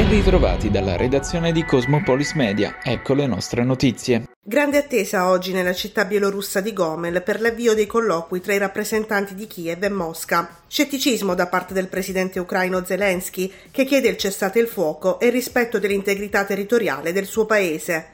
Ben ritrovati dalla redazione di Cosmopolis Media, ecco le nostre notizie. Grande attesa oggi nella città bielorussa di Gomel per l'avvio dei colloqui tra i rappresentanti di Kiev e Mosca. Scetticismo da parte del presidente ucraino Zelensky, che chiede il cessate il fuoco e il rispetto dell'integrità territoriale del suo paese.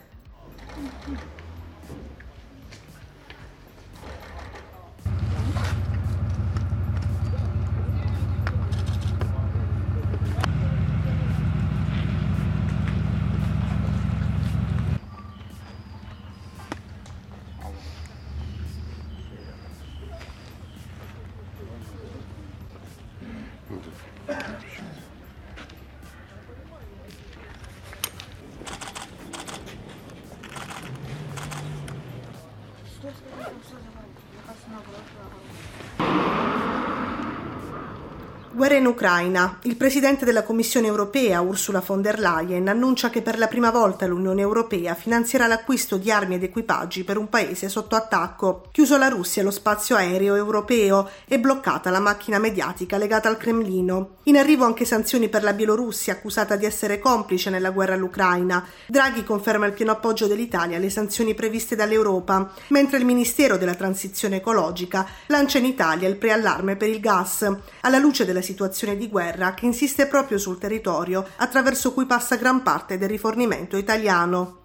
あ。Guerra in Ucraina. Il presidente della Commissione europea, Ursula von der Leyen, annuncia che per la prima volta l'Unione europea finanzierà l'acquisto di armi ed equipaggi per un paese sotto attacco. Chiuso la Russia lo spazio aereo europeo e bloccata la macchina mediatica legata al Cremlino. In arrivo anche sanzioni per la Bielorussia, accusata di essere complice nella guerra all'Ucraina. Draghi conferma il pieno appoggio dell'Italia alle sanzioni previste dall'Europa, mentre il Ministero della Transizione Ecologica lancia in Italia il preallarme per il gas. Alla luce della situazione di guerra che insiste proprio sul territorio attraverso cui passa gran parte del rifornimento italiano.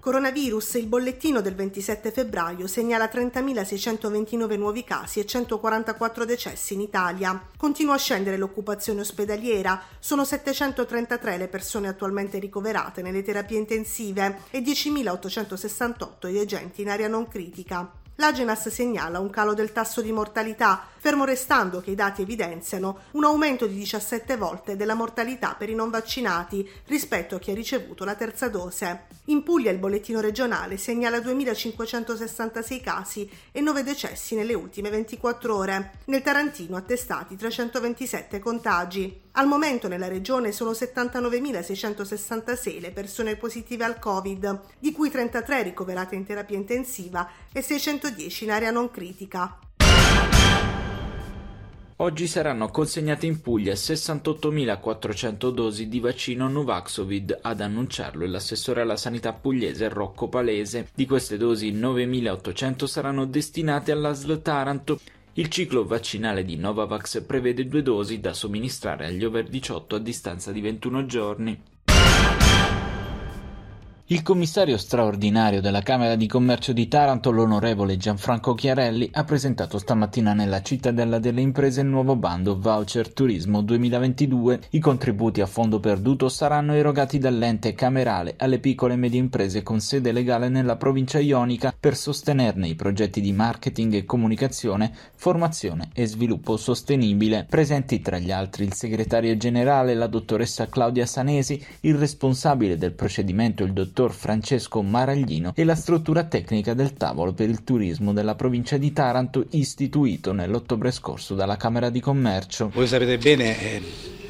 Coronavirus, il bollettino del 27 febbraio segnala 30.629 nuovi casi e 144 decessi in Italia. Continua a scendere l'occupazione ospedaliera, sono 733 le persone attualmente ricoverate nelle terapie intensive e 10.868 gli agenti in area non critica. L'Agenas segnala un calo del tasso di mortalità, fermo restando che i dati evidenziano un aumento di 17 volte della mortalità per i non vaccinati rispetto a chi ha ricevuto la terza dose. In Puglia il bollettino regionale segnala 2.566 casi e 9 decessi nelle ultime 24 ore. Nel Tarantino attestati 327 contagi. Al momento nella regione sono 79.666 le persone positive al Covid, di cui 33 ricoverate in terapia intensiva e 610 in area non critica. Oggi saranno consegnate in Puglia 68.400 dosi di vaccino Nuvaxovid, ad annunciarlo l'assessore alla sanità pugliese Rocco Palese. Di queste dosi 9.800 saranno destinate all'ASL Taranto. Il ciclo vaccinale di Novavax prevede due dosi da somministrare agli over 18 a distanza di 21 giorni. Il commissario straordinario della Camera di Commercio di Taranto, l'onorevole Gianfranco Chiarelli, ha presentato stamattina nella cittadella delle imprese il nuovo bando Voucher Turismo 2022. I contributi a fondo perduto saranno erogati dall'ente camerale alle piccole e medie imprese con sede legale nella provincia ionica per sostenerne i progetti di marketing e comunicazione, formazione e sviluppo sostenibile. Presenti tra gli altri il segretario generale, la dottoressa Claudia Sanesi, il responsabile del procedimento, il dottor dottor Francesco Maraglino e la struttura tecnica del tavolo per il turismo della provincia di Taranto istituito nell'ottobre scorso dalla Camera di Commercio. Voi sapete bene eh,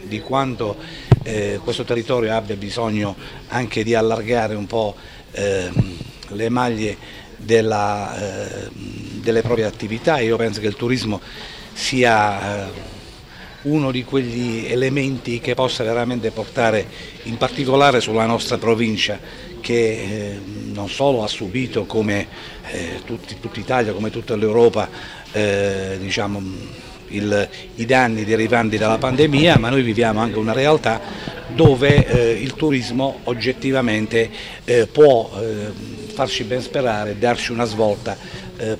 di quanto eh, questo territorio abbia bisogno anche di allargare un po' eh, le maglie della, eh, delle proprie attività. Io penso che il turismo sia eh, uno di quegli elementi che possa veramente portare in particolare sulla nostra provincia che eh, non solo ha subito come eh, tutta Italia, come tutta l'Europa eh, diciamo, il, i danni derivanti dalla pandemia, ma noi viviamo anche una realtà dove eh, il turismo oggettivamente può farci ben sperare darci una svolta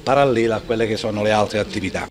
parallela a quelle che sono le altre attività.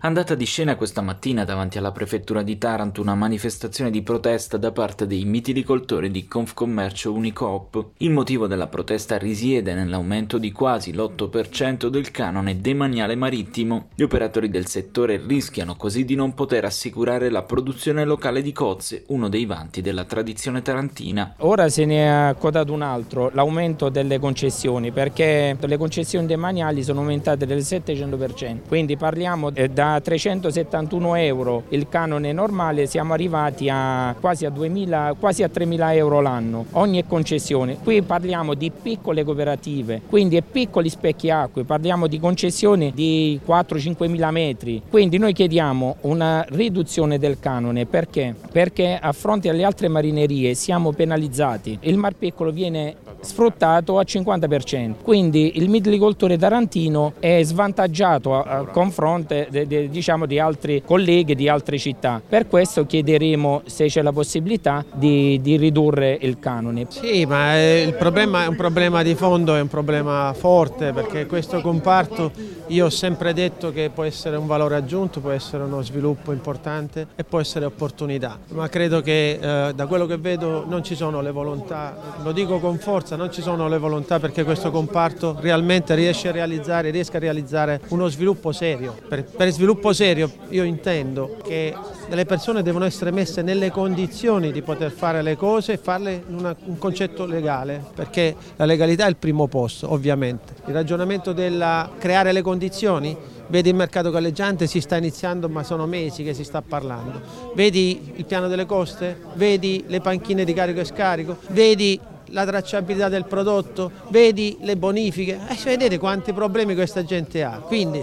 Andata di scena questa mattina davanti alla prefettura di Taranto una manifestazione di protesta da parte dei mitilicoltori di Confcommercio Unicoop. Il motivo della protesta risiede nell'aumento di quasi l'8% del canone demaniale marittimo. Gli operatori del settore rischiano così di non poter assicurare la produzione locale di cozze, uno dei vanti della tradizione tarantina. Ora se ne è accodato un altro, l'aumento delle concessioni, perché le concessioni demaniali sono aumentate del 700%, quindi parliamo da da 371 euro il canone normale siamo arrivati a quasi a, 2000, quasi a 3.000 euro l'anno, ogni concessione. Qui parliamo di piccole cooperative, quindi piccoli specchi acque, parliamo di concessioni di 4-5 mila metri, quindi noi chiediamo una riduzione del canone perché? Perché a fronte alle altre marinerie siamo penalizzati, il Mar Piccolo viene sfruttato a 50%, quindi il midlicoltore tarantino è svantaggiato a, a confronto de, de, diciamo, di altri colleghi di altre città. Per questo chiederemo se c'è la possibilità di, di ridurre il canone. Sì, ma il problema è un problema di fondo, è un problema forte perché questo comparto io ho sempre detto che può essere un valore aggiunto, può essere uno sviluppo importante e può essere opportunità, ma credo che eh, da quello che vedo non ci sono le volontà, lo dico con forza, non ci sono le volontà perché questo comparto realmente riesce a realizzare, riesca a realizzare uno sviluppo serio. Per, per sviluppo serio io intendo che le persone devono essere messe nelle condizioni di poter fare le cose e farle in una, un concetto legale, perché la legalità è il primo posto, ovviamente. Il ragionamento del creare le condizioni Vedi il mercato galleggiante si sta iniziando ma sono mesi che si sta parlando. Vedi il piano delle coste, vedi le panchine di carico e scarico, vedi la tracciabilità del prodotto, vedi le bonifiche, eh, vedete quanti problemi questa gente ha. Quindi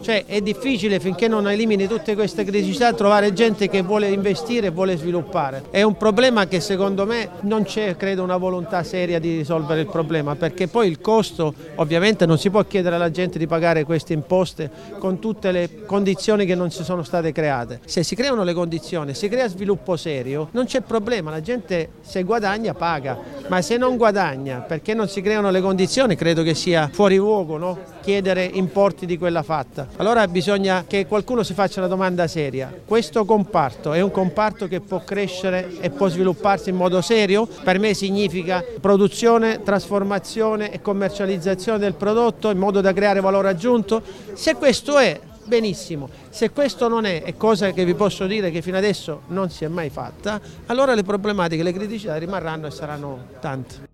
cioè, è difficile finché non elimini tutte queste criticità trovare gente che vuole investire e vuole sviluppare. È un problema che secondo me non c'è credo una volontà seria di risolvere il problema perché poi il costo ovviamente non si può chiedere alla gente di pagare queste imposte con tutte le condizioni che non si sono state create. Se si creano le condizioni, si crea sviluppo serio, non c'è problema, la gente se guadagna paga, ma se non guadagna perché non si creano le condizioni credo che sia fuori luogo no? chiedere importi di quella fatta. Allora bisogna che qualcuno si faccia una domanda seria. Questo comparto è un comparto che può crescere e può svilupparsi in modo serio? Per me significa produzione, trasformazione e commercializzazione del prodotto in modo da creare valore aggiunto? Se questo è, benissimo. Se questo non è, è cosa che vi posso dire che fino adesso non si è mai fatta, allora le problematiche, le criticità rimarranno e saranno tante.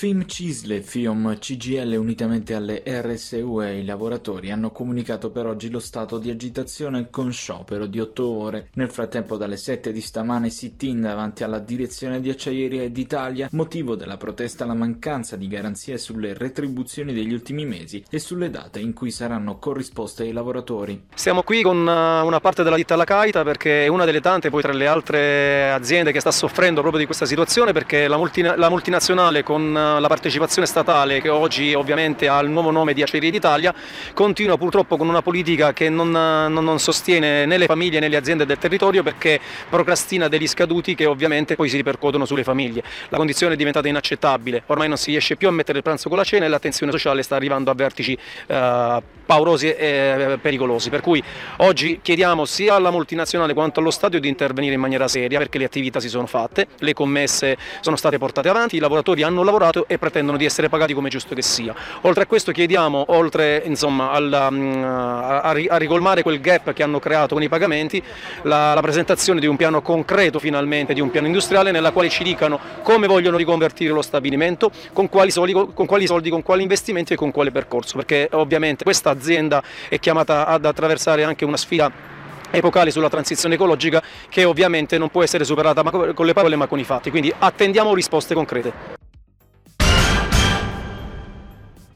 Film Cisle, FIOM, CGL unitamente alle RSU e ai lavoratori hanno comunicato per oggi lo stato di agitazione con sciopero di otto ore. Nel frattempo dalle 7 di stamane sit-in davanti alla direzione di Acciaieria d'Italia, motivo della protesta la mancanza di garanzie sulle retribuzioni degli ultimi mesi e sulle date in cui saranno corrisposte ai lavoratori. Siamo qui con uh, una parte della ditta alla Caita perché è una delle tante poi tra le altre aziende che sta soffrendo proprio di questa situazione perché la, multina- la multinazionale con uh, la partecipazione statale che oggi ovviamente ha il nuovo nome di Acciaierie d'Italia continua purtroppo con una politica che non, non, sostiene né le famiglie né le aziende del territorio perché procrastina degli scaduti che ovviamente poi si ripercuotono sulle famiglie. La condizione è diventata inaccettabile, ormai non si riesce più a mettere il pranzo con la cena e l'attenzione sociale sta arrivando a vertici eh, paurosi e pericolosi. Per cui oggi chiediamo sia alla multinazionale quanto allo Stato di intervenire in maniera seria perché le attività si sono fatte, le commesse sono state portate avanti, i lavoratori hanno lavorato e pretendono di essere pagati come giusto che sia. Oltre a questo chiediamo, oltre insomma, alla, mm, a, a, ricolmare quel gap che hanno creato con i pagamenti, la, la, presentazione di un piano concreto finalmente, di un piano industriale nella quale ci dicano come vogliono riconvertire lo stabilimento, con quali soldi, con quali, soldi, con quali investimenti e con quale percorso, perché ovviamente questa azienda è chiamata ad attraversare anche una sfida epocale sulla transizione ecologica che ovviamente non può essere superata con le parole ma con i fatti, quindi attendiamo risposte concrete.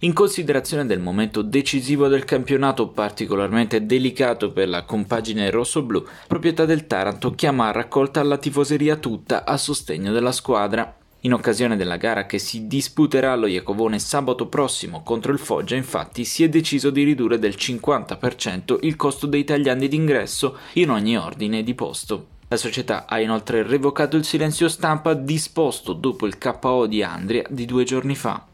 In considerazione del momento decisivo del campionato particolarmente delicato per la compagine rossoblù, proprietà del Taranto chiama a raccolta la tifoseria tutta a sostegno della squadra. In occasione della gara che si disputerà allo Iacovone sabato prossimo contro il Foggia, infatti, si è deciso di ridurre del 50% il costo dei tagliandi d'ingresso in ogni ordine di posto. La società ha inoltre revocato il silenzio stampa disposto dopo il KO di Andria di due giorni fa.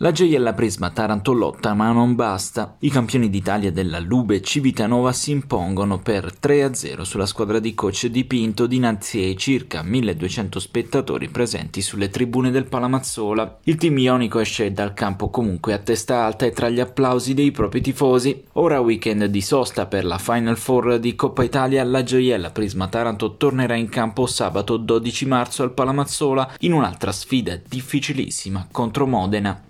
La gioiella Prisma Taranto lotta ma non basta. I campioni d'Italia della Lube Civitanova si impongono per 3-0 sulla squadra di coach di Pinto dinanzi ai circa 1200 spettatori presenti sulle tribune del Palamazzola. Il team ionico esce dal campo comunque a testa alta e tra gli applausi dei propri tifosi. Ora weekend di sosta per la Final Four di Coppa Italia, la gioiella Prisma Taranto tornerà in campo sabato 12 marzo al Palamazzola in un'altra sfida difficilissima contro Modena.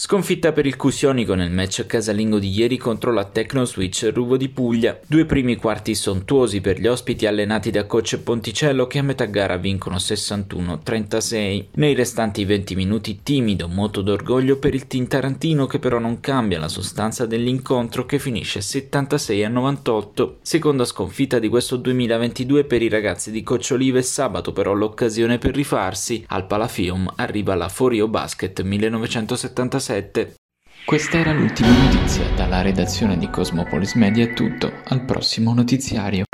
Sconfitta per il Cusionico nel match casalingo di ieri contro la Tecno Switch Ruvo di Puglia. Due primi quarti sontuosi per gli ospiti allenati da coach Ponticello che a metà gara vincono 61-36. Nei restanti 20 minuti timido moto d'orgoglio per il team tarantino che però non cambia la sostanza dell'incontro che finisce 76-98. Seconda sconfitta di questo 2022 per i ragazzi di Coach Olive sabato però l'occasione per rifarsi. Al Palafium arriva la Forio Basket 1976 7. Questa era l'ultima notizia. Dalla redazione di Cosmopolis Media è tutto. Al prossimo notiziario.